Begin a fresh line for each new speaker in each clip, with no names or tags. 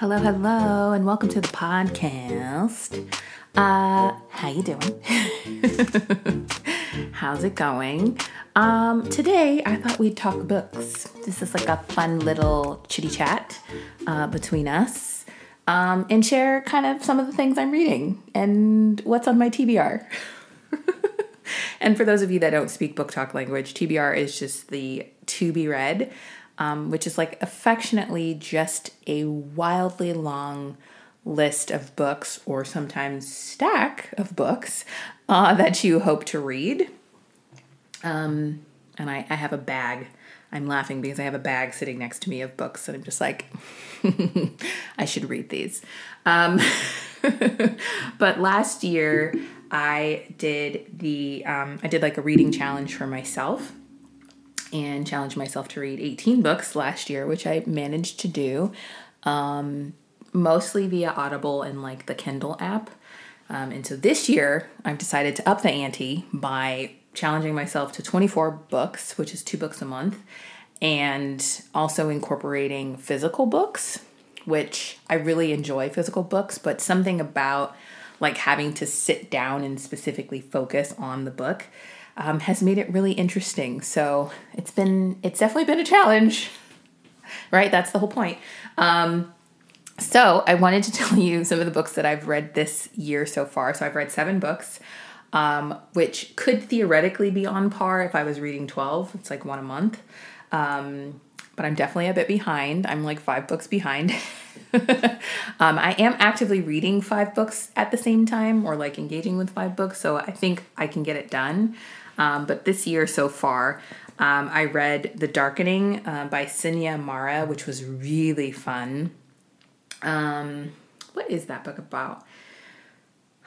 Hello, hello, and welcome to the podcast. Uh, how you doing? How's it going? Um, today I thought we'd talk books. This is like a fun little chitty chat uh, between us, um, and share kind of some of the things I'm reading and what's on my TBR. and for those of you that don't speak book talk language, TBR is just the to be read um, which is like affectionately just a wildly long list of books or sometimes stack of books uh, that you hope to read. Um, and I, I have a bag. I'm laughing because I have a bag sitting next to me of books, and I'm just like, I should read these. Um, but last year, I did the um, I did like a reading challenge for myself and challenged myself to read 18 books last year, which I managed to do, um, mostly via Audible and like the Kindle app. Um, and so this year, I've decided to up the ante by challenging myself to 24 books, which is two books a month, and also incorporating physical books, which I really enjoy physical books, but something about like having to sit down and specifically focus on the book um, has made it really interesting. So it's been it's definitely been a challenge, right? That's the whole point. Um, so I wanted to tell you some of the books that I've read this year so far. So I've read seven books, um, which could theoretically be on par if I was reading twelve. It's like one a month. Um, but I'm definitely a bit behind. I'm like five books behind. um, I am actively reading five books at the same time or like engaging with five books, so I think I can get it done. Um, but this year so far, um, I read The Darkening uh, by Sunya Mara, which was really fun. Um, what is that book about?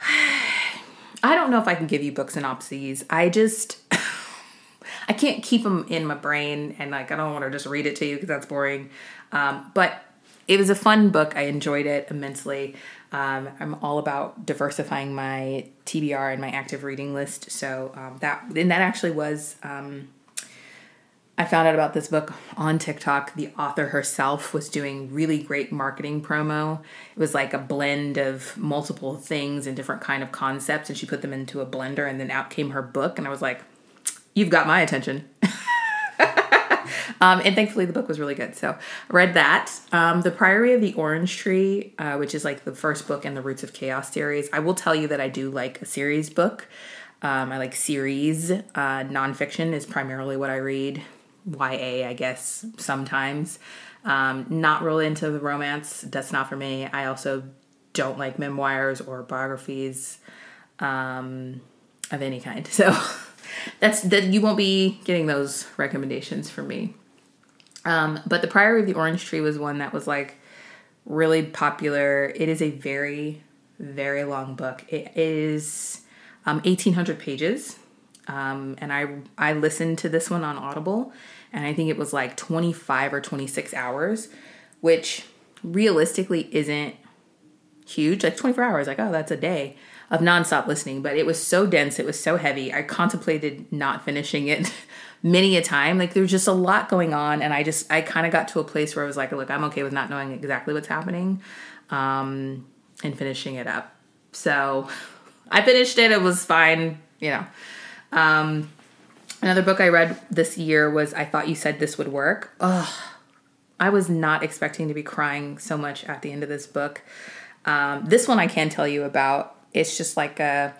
I don't know if I can give you book synopses. I just I can't keep them in my brain, and like I don't want to just read it to you because that's boring. Um, but it was a fun book. I enjoyed it immensely. Um, I'm all about diversifying my TBR and my active reading list. So um, that and that actually was. Um, I found out about this book on TikTok. The author herself was doing really great marketing promo. It was like a blend of multiple things and different kind of concepts, and she put them into a blender, and then out came her book. And I was like, "You've got my attention." Um, and thankfully, the book was really good. So I read that. Um, the Priory of the Orange Tree, uh, which is like the first book in the Roots of Chaos series. I will tell you that I do like a series book. Um, I like series. Uh, nonfiction is primarily what I read. YA, I guess, sometimes. Um, not really into the romance. That's not for me. I also don't like memoirs or biographies um, of any kind. So that's that you won't be getting those recommendations from me. Um, but the Priory of the Orange Tree was one that was like really popular. It is a very, very long book. It is um, 1,800 pages. Um, and I I listened to this one on Audible, and I think it was like 25 or 26 hours, which realistically isn't huge. Like 24 hours, like, oh, that's a day of nonstop listening. But it was so dense, it was so heavy. I contemplated not finishing it many a time. Like there's just a lot going on, and I just I kind of got to a place where I was like, look, I'm okay with not knowing exactly what's happening, um, and finishing it up. So I finished it. It was fine, you know. Um, another book I read this year was I Thought You Said This Would Work. Ugh. I was not expecting to be crying so much at the end of this book. Um, this one I can tell you about. It's just like a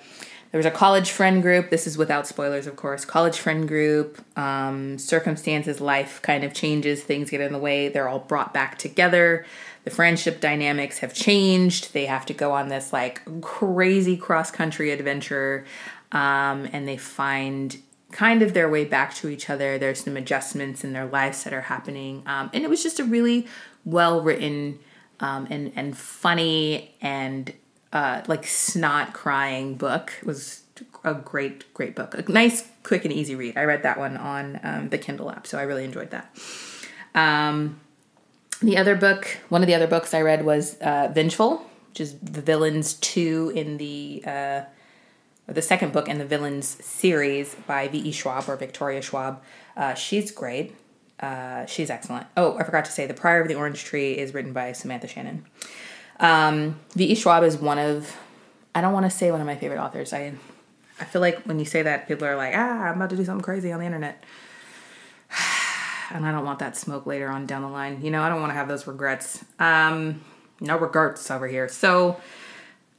there was a college friend group. This is without spoilers, of course. College friend group, um, circumstances, life kind of changes, things get in the way. They're all brought back together. The friendship dynamics have changed. They have to go on this like crazy cross country adventure, um, and they find kind of their way back to each other. There's some adjustments in their lives that are happening, um, and it was just a really well written um, and and funny and uh, like snot crying book. It was a great, great book. A nice, quick, and easy read. I read that one on um, the Kindle app, so I really enjoyed that. Um, the other book, one of the other books I read was uh, Vengeful, which is the Villains 2 in the, uh, the second book in the Villains series by V.E. Schwab or Victoria Schwab. Uh, she's great. Uh, she's excellent. Oh, I forgot to say, The Prior of the Orange Tree is written by Samantha Shannon. Um, V.E. Schwab is one of, I don't want to say one of my favorite authors. I, I feel like when you say that, people are like, ah, I'm about to do something crazy on the internet. and I don't want that smoke later on down the line. You know, I don't want to have those regrets. Um, no regrets over here. So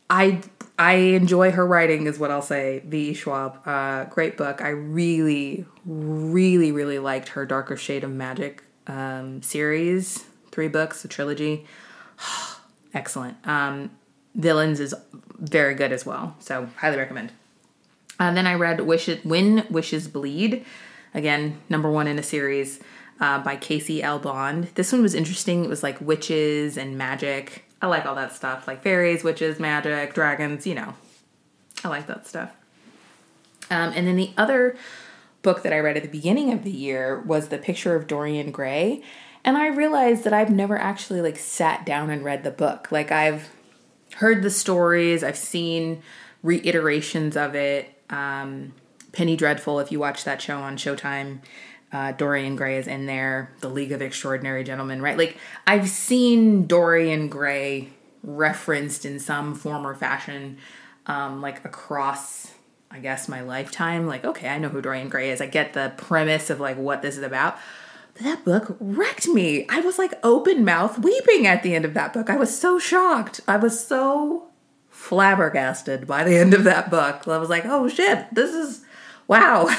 I I enjoy her writing, is what I'll say. V. Schwab, uh, great book. I really, really, really liked her Darker Shade of Magic um, series, three books, a trilogy. Excellent. Um, Villains is very good as well, so highly recommend. Uh, then I read Wish It, When Wishes Bleed, again number one in a series uh, by Casey L. Bond. This one was interesting. It was like witches and magic. I like all that stuff, like fairies, witches, magic, dragons, you know. I like that stuff. Um, and then the other book that I read at the beginning of the year was The Picture of Dorian Gray. And I realized that I've never actually like sat down and read the book. Like I've heard the stories, I've seen reiterations of it. Um, Penny Dreadful, if you watch that show on Showtime, uh, Dorian Gray is in there, The League of Extraordinary Gentlemen, right? Like I've seen Dorian Gray referenced in some form or fashion, um, like across, I guess, my lifetime. Like, okay, I know who Dorian Gray is. I get the premise of like what this is about. That book wrecked me. I was like open mouth weeping at the end of that book. I was so shocked. I was so flabbergasted by the end of that book. I was like, oh shit, this is wow.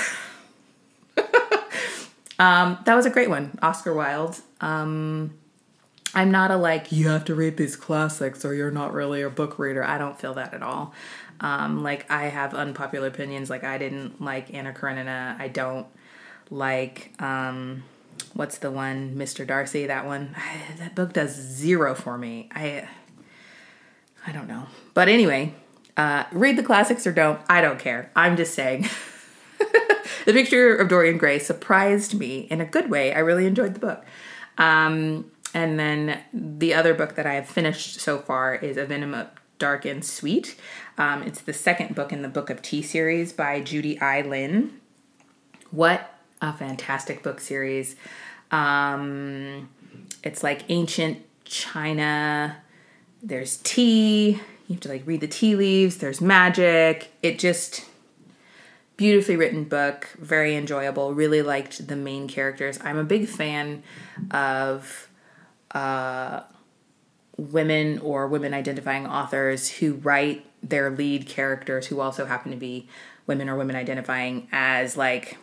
Um, that was a great one, Oscar Wilde. Um, I'm not a like you have to read these classics or you're not really a book reader. I don't feel that at all. Um, like I have unpopular opinions. Like I didn't like Anna Karenina. I don't like um, what's the one, Mr. Darcy. That one. I, that book does zero for me. I I don't know. But anyway, uh, read the classics or don't. I don't care. I'm just saying. the picture of Dorian Gray surprised me in a good way. I really enjoyed the book. Um, and then the other book that I have finished so far is A Venom of Dark and Sweet. Um, it's the second book in the Book of Tea series by Judy I. Lin. What a fantastic book series. Um, it's like ancient China. There's tea. You have to like read the tea leaves. There's magic. It just beautifully written book, very enjoyable. Really liked the main characters. I'm a big fan of uh, women or women identifying authors who write their lead characters who also happen to be women or women identifying as like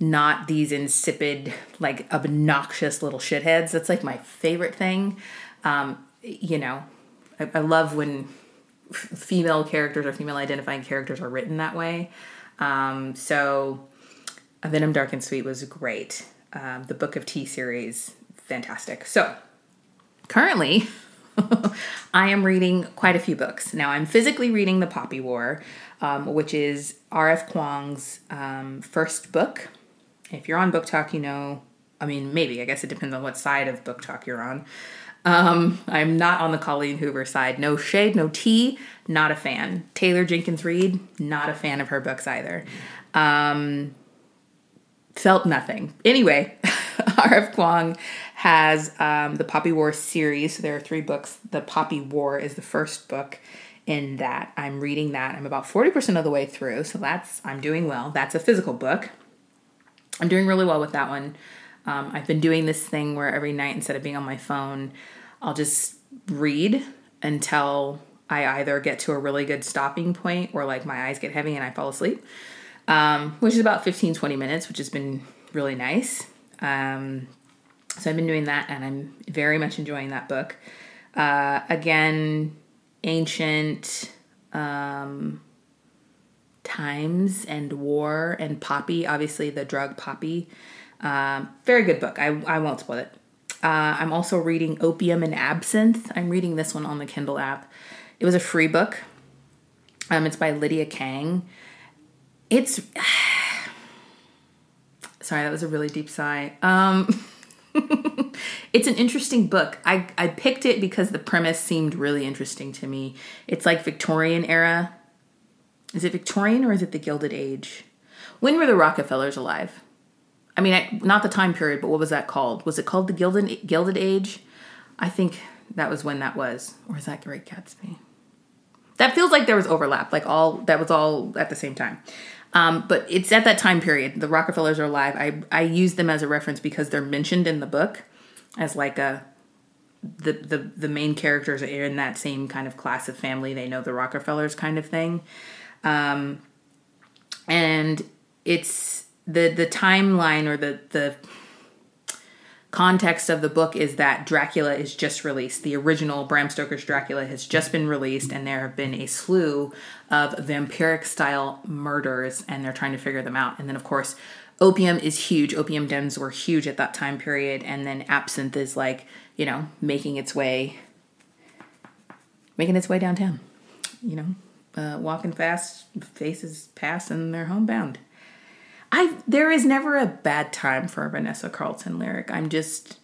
not these insipid, like obnoxious little shitheads. That's like my favorite thing. Um, you know, I, I love when female characters or female identifying characters are written that way. Um, so, A Venom Dark and Sweet was great. Um, the Book of Tea series, fantastic. So, currently, I am reading quite a few books. Now, I'm physically reading The Poppy War, um, which is R.F. Kuang's um, first book. If you're on BookTok, you know, I mean, maybe, I guess it depends on what side of BookTok you're on. Um, I'm not on the Colleen Hoover side. No shade, no tea, not a fan. Taylor Jenkins Reid, not a fan of her books either. Um, felt nothing. Anyway, R.F. Kuang has um, the Poppy War series. So there are three books. The Poppy War is the first book in that. I'm reading that. I'm about 40% of the way through. So that's, I'm doing well. That's a physical book. I'm doing really well with that one. Um, I've been doing this thing where every night, instead of being on my phone, I'll just read until I either get to a really good stopping point or like my eyes get heavy and I fall asleep, um, which is about 15, 20 minutes, which has been really nice. Um, so I've been doing that and I'm very much enjoying that book. Uh, again, ancient um, times and war and poppy, obviously the drug poppy. Um, very good book. I, I won't spoil it. Uh, I'm also reading Opium and Absinthe. I'm reading this one on the Kindle app. It was a free book. Um, it's by Lydia Kang. It's sorry, that was a really deep sigh. Um, it's an interesting book. I I picked it because the premise seemed really interesting to me. It's like Victorian era. Is it Victorian or is it the Gilded Age? When were the Rockefellers alive? I mean, I, not the time period, but what was that called? Was it called the Gilded Gilded Age? I think that was when that was, or is that Great Gatsby? That feels like there was overlap, like all that was all at the same time. Um, but it's at that time period. The Rockefellers are alive. I I use them as a reference because they're mentioned in the book as like a the the the main characters are in that same kind of class of family. They know the Rockefellers kind of thing, um, and it's the the timeline or the the context of the book is that Dracula is just released. The original Bram Stoker's Dracula has just been released, and there have been a slew of vampiric style murders, and they're trying to figure them out. And then, of course, opium is huge. Opium dens were huge at that time period, and then absinthe is like you know making its way, making its way downtown. You know, uh, walking fast, faces pass, and they're homebound. I there is never a bad time for a Vanessa Carlton lyric. I'm just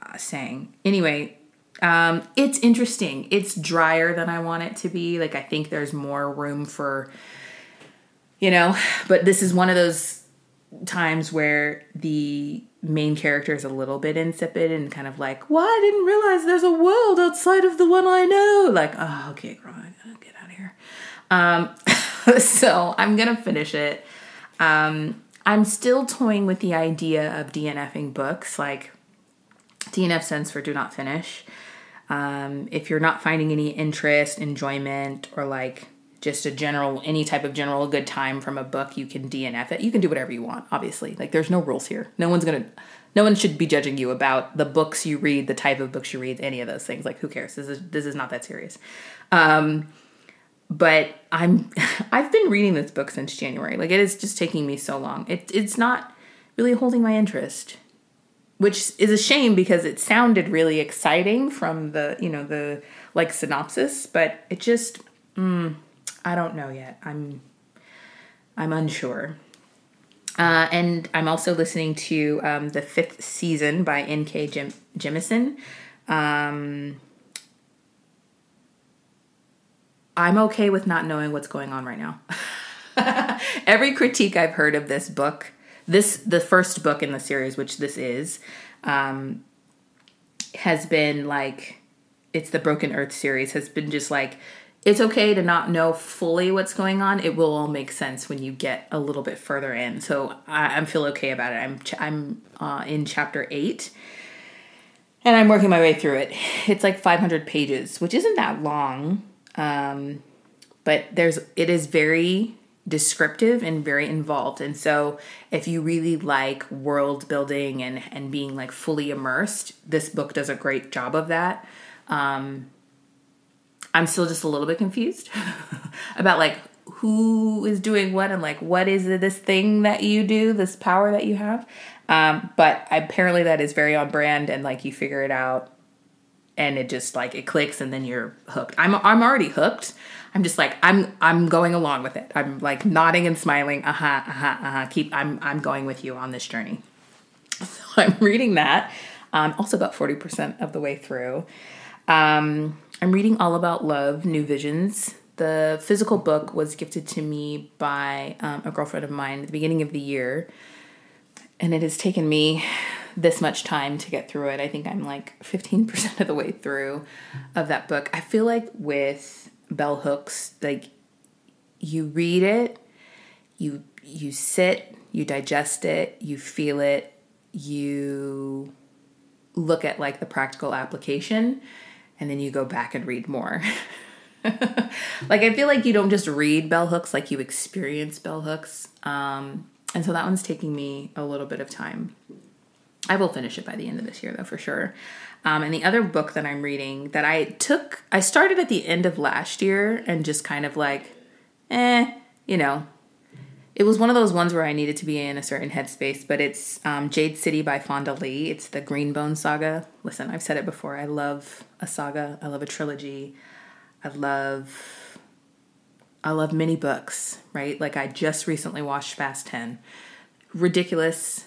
uh, saying. Anyway, um, it's interesting. It's drier than I want it to be. Like I think there's more room for, you know, but this is one of those times where the main character is a little bit insipid and kind of like, "Well, I didn't realize there's a world outside of the one I know." Like, oh, okay, girl, get here. Um, so I'm gonna finish it. Um, I'm still toying with the idea of DNFing books, like DNF stands for do not finish. Um, if you're not finding any interest, enjoyment, or like just a general, any type of general good time from a book, you can DNF it. You can do whatever you want, obviously. Like there's no rules here. No one's gonna, no one should be judging you about the books you read, the type of books you read, any of those things. Like who cares? This is this is not that serious. Um, but I'm I've been reading this book since January. Like it is just taking me so long. It it's not really holding my interest, which is a shame because it sounded really exciting from the you know the like synopsis, but it just mm, I don't know yet. I'm I'm unsure. Uh, and I'm also listening to um, the fifth season by N.K. Jim- Jemisin. Um, I'm okay with not knowing what's going on right now. Every critique I've heard of this book, this the first book in the series, which this is, um, has been like it's the Broken Earth series has been just like it's okay to not know fully what's going on. It will all make sense when you get a little bit further in. So I, I feel okay about it. I'm ch- I'm uh, in chapter eight, and I'm working my way through it. It's like 500 pages, which isn't that long. Um, but there's it is very descriptive and very involved. And so if you really like world building and and being like fully immersed, this book does a great job of that. Um, I'm still just a little bit confused about like who is doing what and like what is this thing that you do, this power that you have. Um, but apparently that is very on brand and like you figure it out and it just like it clicks and then you're hooked. I'm I'm already hooked. I'm just like I'm I'm going along with it. I'm like nodding and smiling. Uh-huh, uh-huh, uh-huh. Keep I'm I'm going with you on this journey. So I'm reading that. Um also about 40% of the way through. Um I'm reading All About Love, New Visions. The physical book was gifted to me by um, a girlfriend of mine at the beginning of the year. And it has taken me this much time to get through it. I think I'm like 15% of the way through of that book. I feel like with bell hooks, like you read it, you you sit, you digest it, you feel it, you look at like the practical application and then you go back and read more. like I feel like you don't just read bell hooks, like you experience bell hooks. Um, and so that one's taking me a little bit of time. I will finish it by the end of this year, though, for sure. Um, and the other book that I'm reading that I took, I started at the end of last year and just kind of like, eh, you know, it was one of those ones where I needed to be in a certain headspace, but it's um, Jade City by Fonda Lee. It's the Greenbone saga. Listen, I've said it before. I love a saga. I love a trilogy. I love, I love many books. Right? Like I just recently watched Fast Ten. Ridiculous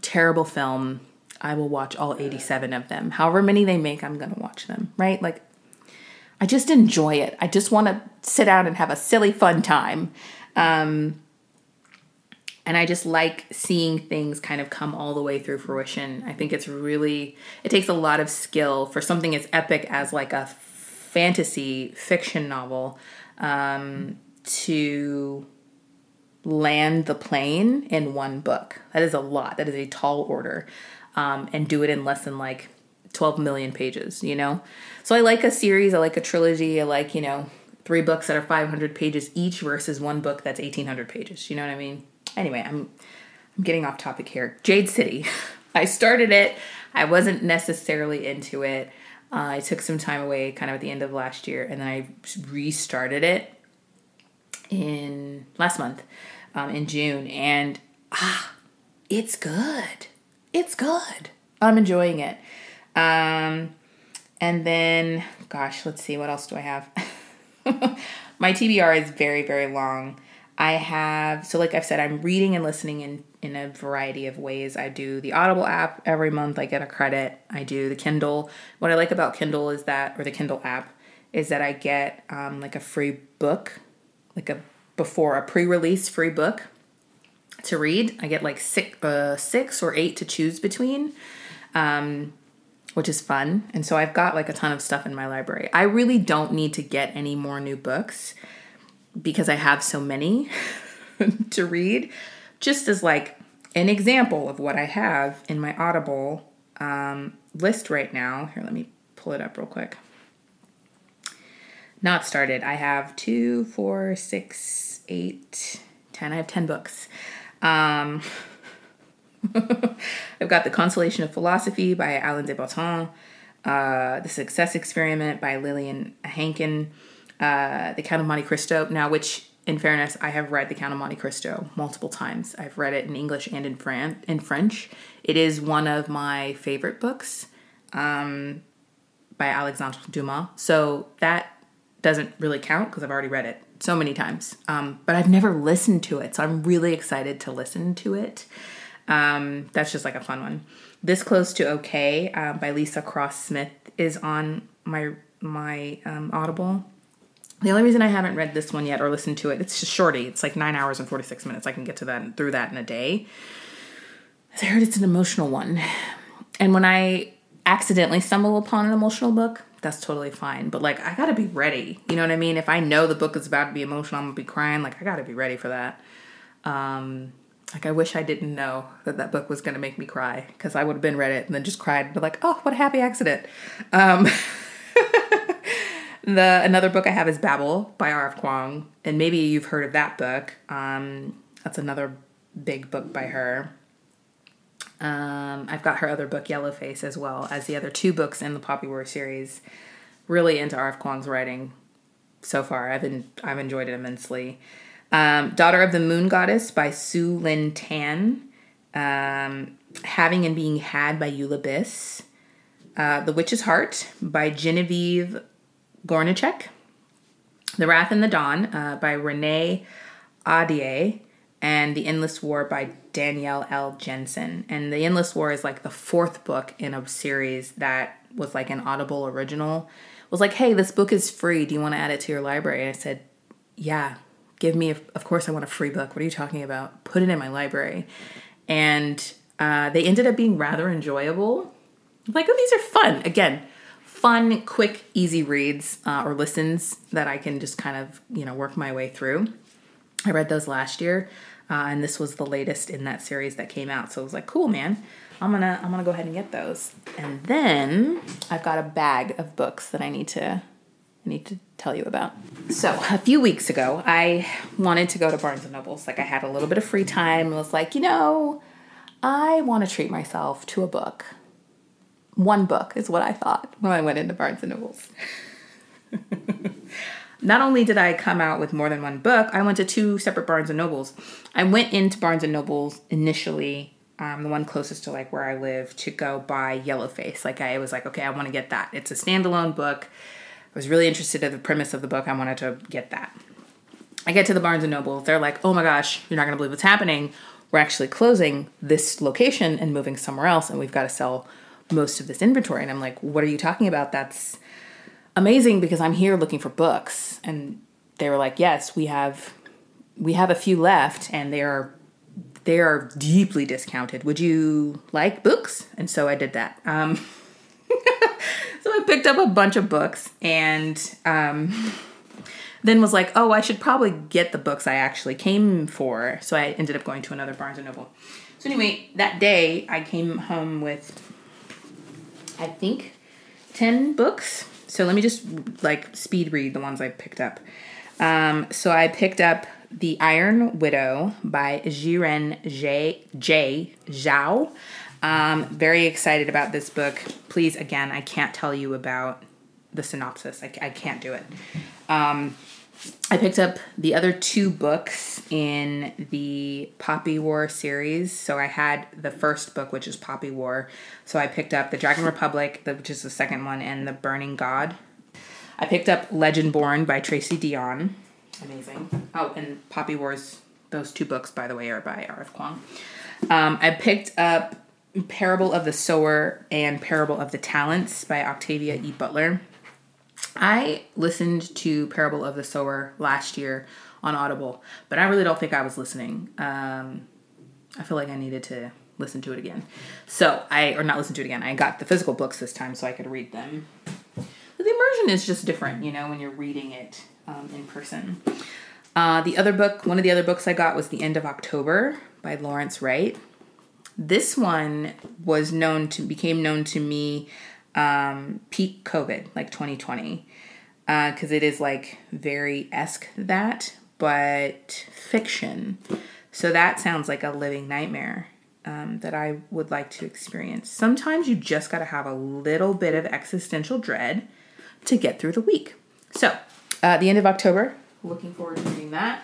terrible film, I will watch all 87 of them. However many they make, I'm going to watch them, right? Like, I just enjoy it. I just want to sit down and have a silly, fun time. Um, and I just like seeing things kind of come all the way through fruition. I think it's really it takes a lot of skill for something as epic as like a fantasy fiction novel um, to land the plane in one book. That is a lot. That is a tall order, um, and do it in less than like 12 million pages. You know, so I like a series. I like a trilogy. I like you know three books that are 500 pages each versus one book that's 1800 pages. You know what I mean? Anyway, I'm I'm getting off topic here. Jade City. I started it. I wasn't necessarily into it. Uh, I took some time away kind of at the end of last year and then I restarted it in last month um, in June and ah, it's good. It's good. I'm enjoying it. Um, and then, gosh, let's see, what else do I have? My TBR is very, very long. I have so like I've said, I'm reading and listening in in a variety of ways. I do the Audible app every month. I get a credit. I do the Kindle. What I like about Kindle is that, or the Kindle app, is that I get um, like a free book, like a before a pre-release free book to read. I get like six, uh, six or eight to choose between, um, which is fun. And so I've got like a ton of stuff in my library. I really don't need to get any more new books because I have so many to read. Just as like an example of what I have in my Audible um, list right now. Here, let me pull it up real quick. Not started. I have two, four, six, eight, ten. I have ten books. Um, I've got The Consolation of Philosophy by Alain de Botton, uh, The Success Experiment by Lillian Hankin, uh, The Count of Monte Cristo. Now, which, in fairness, I have read The Count of Monte Cristo multiple times. I've read it in English and in Fran- in French. It is one of my favorite books um, by Alexandre Dumas. So that doesn't really count because I've already read it so many times. Um, but I've never listened to it, so I'm really excited to listen to it. Um, that's just like a fun one. This Close to Okay uh, by Leesa Cross-Smith is on my my um, Audible. The only reason I haven't read this one yet or listened to it, it's just shorty. It's like nine hours and 46 minutes. I can get to that and through that in a day. I heard it's an emotional one. And when I accidentally stumble upon an emotional book, that's totally fine. But like, I gotta be ready. You know what I mean? If I know the book is about to be emotional, I'm gonna be crying. Like, I gotta be ready for that. Um, like, I wish I didn't know that that book was gonna make me cry because I would have been read it and then just cried. But like, oh, what a happy accident. Um, The another book I have is Babel by R.F. Kuang, and maybe you've heard of that book. Um, that's another big book by her. Um, I've got her other book, Yellowface, as well as the other two books in the Poppy War series. Really into R.F. Kuang's writing so far. I've been I've enjoyed it immensely. Um, Daughter of the Moon Goddess by Sue Lynn Tan. Um, Having and Being Had by Eula Biss. Uh, the Witch's Heart by Genevieve Gornichec, The Wrath and the Dawn uh, by Renee Ahdieh, and The Endless War by Danielle L. Jensen. And The Endless War is like the fourth book in a series that was like an Audible original. It was like, hey, this book is free. Do you want to add it to your library? And I said, yeah, give me, a, of course, I want a free book. What are you talking about? Put it in my library. And uh, they ended up being rather enjoyable. Like, oh, these are fun. Again, fun, quick, easy reads uh, or listens that I can just kind of, you know, work my way through. I read those last year, uh, and this was the latest in that series that came out. So I was like, cool, man. I'm gonna I'm gonna go ahead and get those. And then I've got a bag of books that I need to I need to tell you about. So a few weeks ago, I wanted to go to Barnes and Nobles. Like I had a little bit of free time and was like, you know, I want to treat myself to a book one book is what I thought when I went into Barnes and Nobles. Not only did I come out with more than one book, I went to two separate Barnes and Nobles. I went into Barnes and Nobles initially, um, the one closest to like where I live, to go buy Yellowface. Like I was like, okay, I want to get that. It's a standalone book. I was really interested in the premise of the book. I wanted to get that. I get to the Barnes and Noble. They're like, oh my gosh, you're not gonna believe what's happening. We're actually closing this location and moving somewhere else, and we've got to sell most of this inventory. And I'm like, what are you talking about? That's amazing because I'm here looking for books. And they were like, yes, we have we have a few left and they are they are deeply discounted. Would you like books? And so I did that. Um, so I picked up a bunch of books and um, then was like, oh, I should probably get the books I actually came for. So I ended up going to another Barnes and Noble. So anyway, that day I came home with, I think, 10 books. So let me just like speed read the ones I picked up. Um, so I picked up The Iron Widow by Xiran J. J. Zhao. Um, very excited about this book. Please, again, I can't tell you about the synopsis. I, I can't do it. Um, I picked up the other two books in the Poppy War series. So I had the first book, which is Poppy War. So I picked up the Dragon Republic, which is the second one, and the Burning God. I picked up Legendborn by Tracy Deonn. Amazing. Oh, and Poppy Wars, those two books, by the way, are by R.F. Kuang. Um, I picked up Parable of the Sower and Parable of the Talents by Octavia E. Butler. I listened to Parable of the Sower last year on Audible, but I really don't think I was listening. Um, I feel like I needed to listen to it again. So I, or not listen to it again. I got the physical books this time so I could read them. But the immersion is just different, you know, when you're reading it um, in person. Uh, the other book, one of the other books I got was The End of October by Lawrence Wright. This one was known to became known to me um, peak COVID, like 2020, because uh, it is like very esque that, but fiction. So that sounds like a living nightmare um, that I would like to experience. Sometimes you just got to have a little bit of existential dread to get through the week. So, uh, the end of October, looking forward to reading that.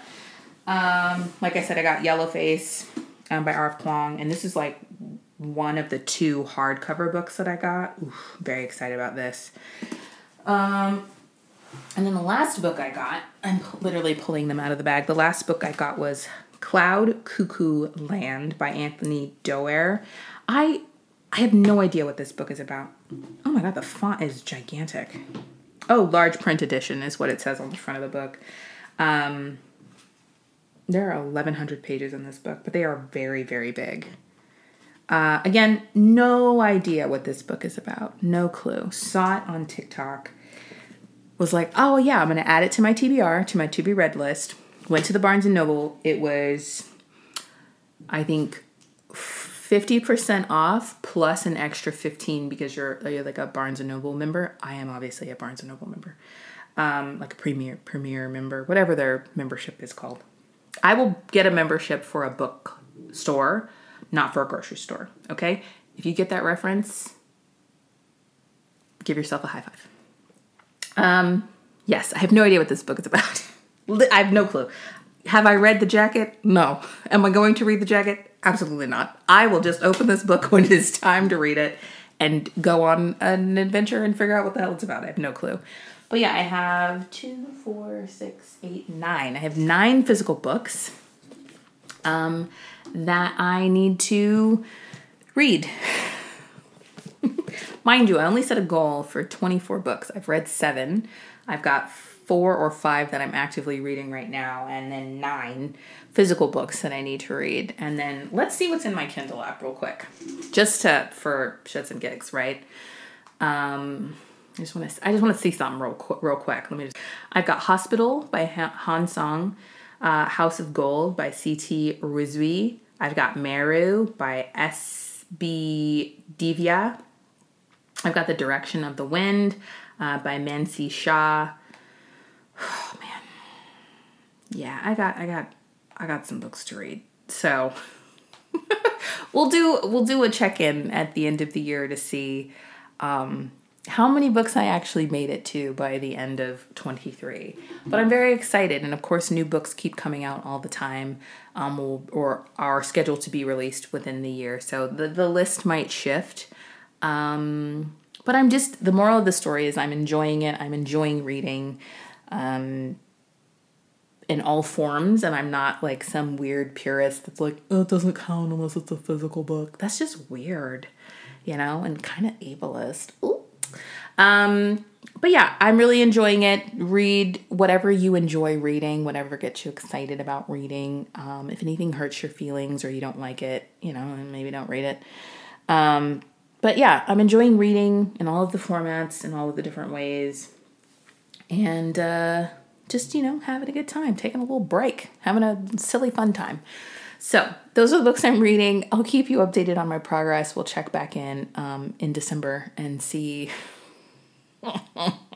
Um, like I said, I got Yellowface um, by R.F. Kuang, and this is like one of the two hardcover books that I got. Oof, very excited about this. Um, and then the last book I got, I'm literally pulling them out of the bag. The last book I got was Cloud Cuckoo Land by Anthony Doerr. I I have no idea what this book is about. Oh my god, the font is gigantic. Oh, large print edition is what it says on the front of the book. Um, there are 1,100 pages in this book, but they are very, very big. Uh, again, no idea what this book is about. No clue. Saw it on TikTok. Was like, oh yeah, I'm gonna add it to my TBR, to my to be read list. Went to the Barnes and Noble. It was, I think, 50% off plus an extra 15 because you're, you're like a Barnes and Noble member. I am obviously a Barnes and Noble member. Um, like a premier premier member, whatever their membership is called. I will get a membership for a book store not for a grocery store. Okay? If you get that reference, give yourself a high five. Um, yes, I have no idea what this book is about. I have no clue. Have I read the jacket? No. Am I going to read the jacket? Absolutely not. I will just open this book when it is time to read it and go on an adventure and figure out what the hell it's about. I have no clue. But yeah, I have two, four, six, eight, nine. I have nine physical books. Um, that I need to read. Mind you, I only set a goal for 24 books. I've read seven. I've got four or five that I'm actively reading right now, and then nine physical books that I need to read. And then let's see what's in my Kindle app real quick, just to for shits and gigs, right? Um, I just want to I just want to see something real quick. Real quick. Let me just. I've got Hospital by Han Song uh, House of Gold by C.T. Rwizi. I've got Meru by S.B. Divya. I've got The Direction of the Wind uh, by Mansi Shah. Oh man, yeah, I got, I got, I got some books to read. So we'll do, we'll do a check in at the end of the year to see um, how many books I actually made it to by the end of 23. But I'm very excited, and of course, new books keep coming out all the time, um, or are scheduled to be released within the year. So the, the list might shift. Um, but I'm just, the moral of the story is I'm enjoying it. I'm enjoying reading um, in all forms, and I'm not like some weird purist that's like, oh, it doesn't count unless it's a physical book. That's just weird, you know, and kind of ableist. Ooh um, but yeah, I'm really enjoying it. Read whatever you enjoy reading, whatever gets you excited about reading. Um, if anything hurts your feelings or you don't like it, you know, and maybe don't read it. Um, but yeah, I'm enjoying reading in all of the formats and all of the different ways. And uh, just, you know, having a good time, taking a little break, having a silly fun time. So, those are the books I'm reading. I'll keep you updated on my progress. We'll check back in um, in December and see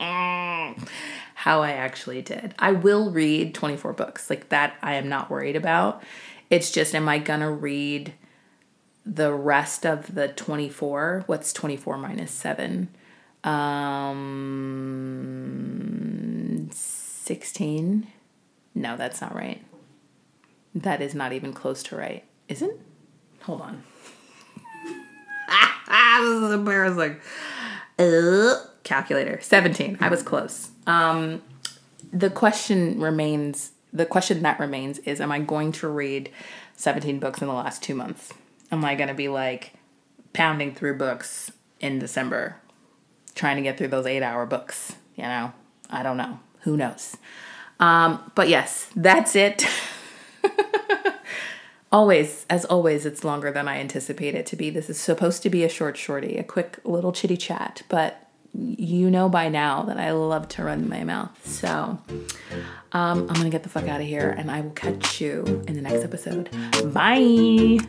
how I actually did. I will read 24 books. Like that, I am not worried about. It's just, am I going to read the rest of the 24? What's 24 minus 7? Um, 16? No, that's not right. That is not even close to right. Is it? Hold on. this is embarrassing. Uh, calculator. 17. I was close. Um, the question remains the question that remains is am I going to read 17 books in the last two months? Am I going to be like pounding through books in December, trying to get through those eight hour books? You know, I don't know. Who knows? Um, but yes, that's it. always, as always, it's longer than I anticipate it to be. This is supposed to be a short shorty, a quick little chitty chat, but you know by now that I love to run my mouth. So um, I'm going to get the fuck out of here and I will catch you in the next episode. Bye.